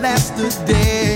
Last day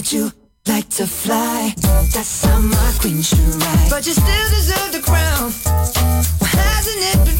Would you like to fly? That's how my queen should ride. But you still deserve the crown. Well, hasn't it been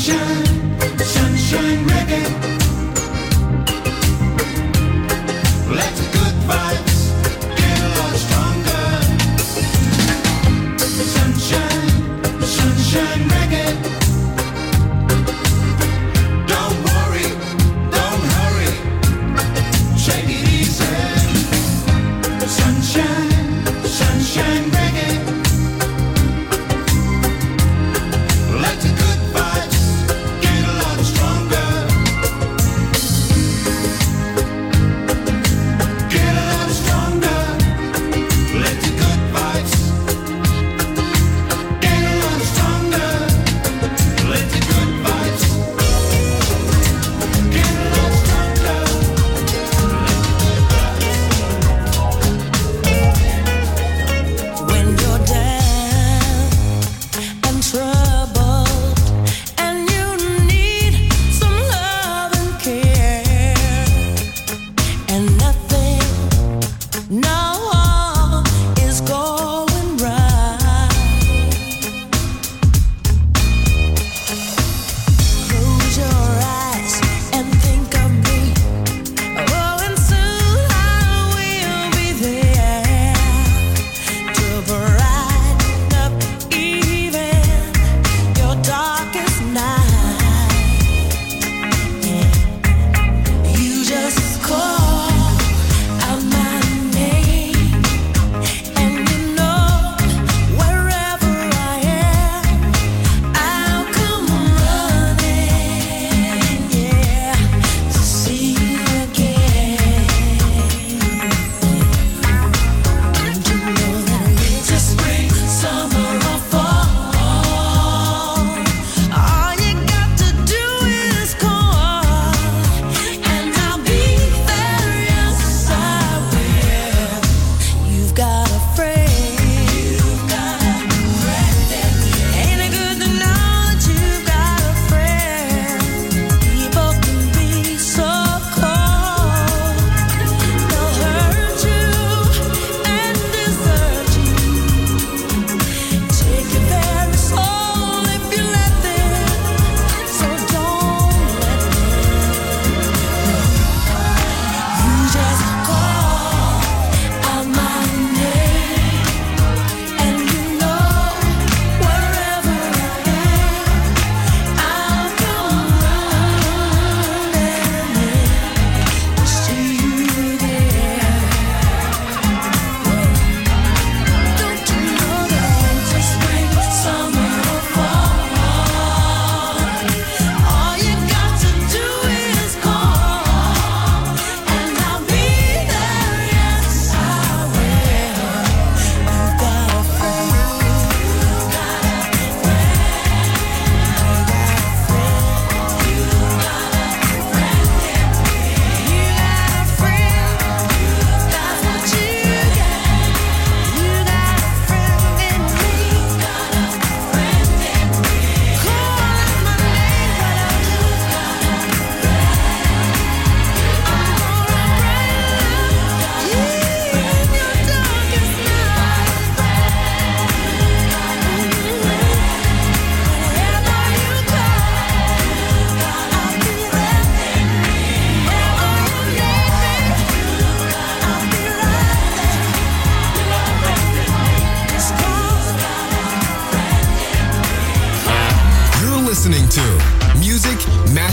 Sunshine, sunshine reggae.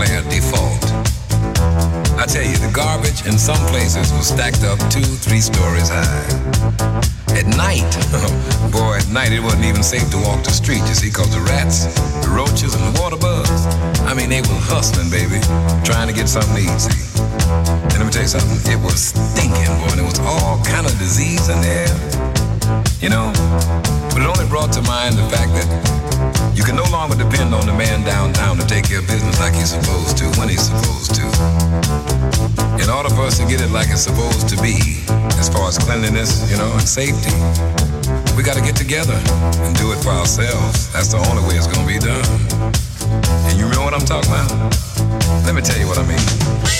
declared default. I tell you, the garbage in some places was stacked up two, three stories high. At night, boy, at night it wasn't even safe to walk the street, you see, because the rats, the roaches, and the water bugs, I mean, they were hustling, baby, trying to get something easy. And let me tell you something, it was stinking, boy, and it was all kind of disease in there. You know, but it only brought to mind the fact that you can no longer depend on the man downtown to take care of business like he's supposed to, when he's supposed to. In order for us to get it like it's supposed to be, as far as cleanliness, you know, and safety, we got to get together and do it for ourselves. That's the only way it's going to be done. And you know what I'm talking about? Let me tell you what I mean.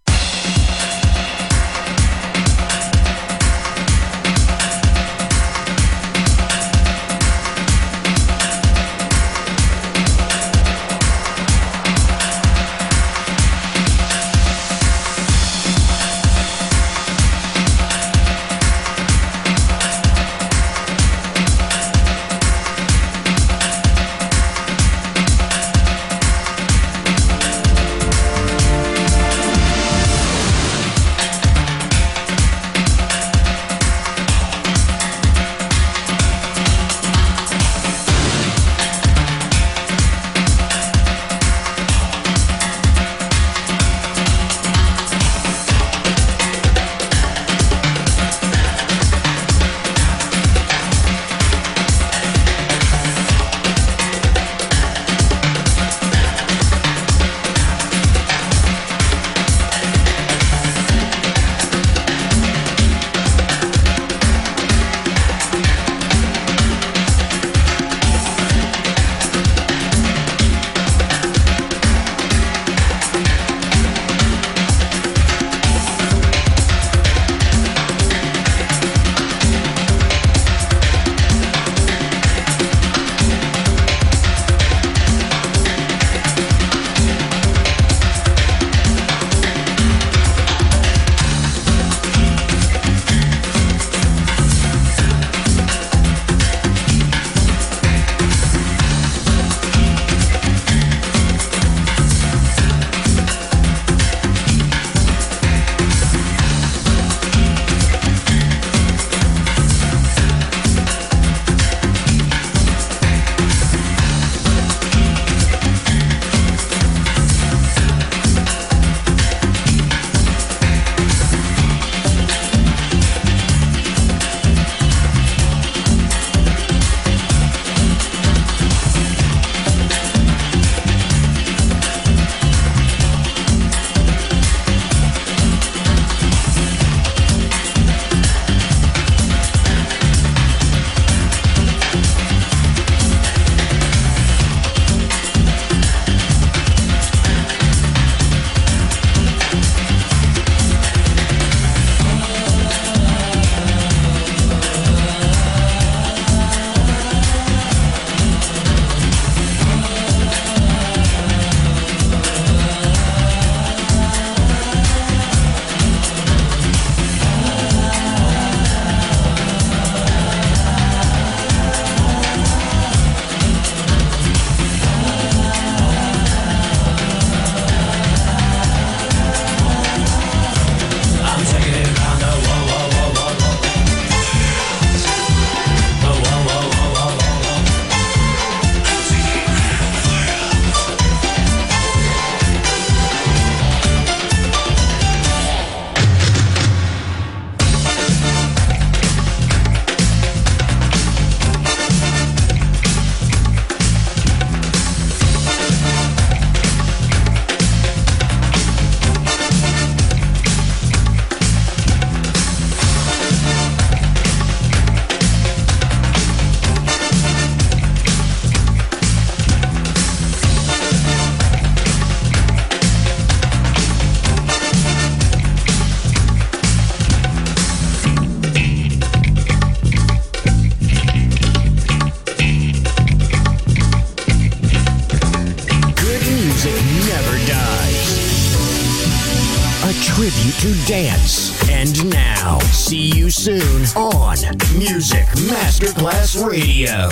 Radio.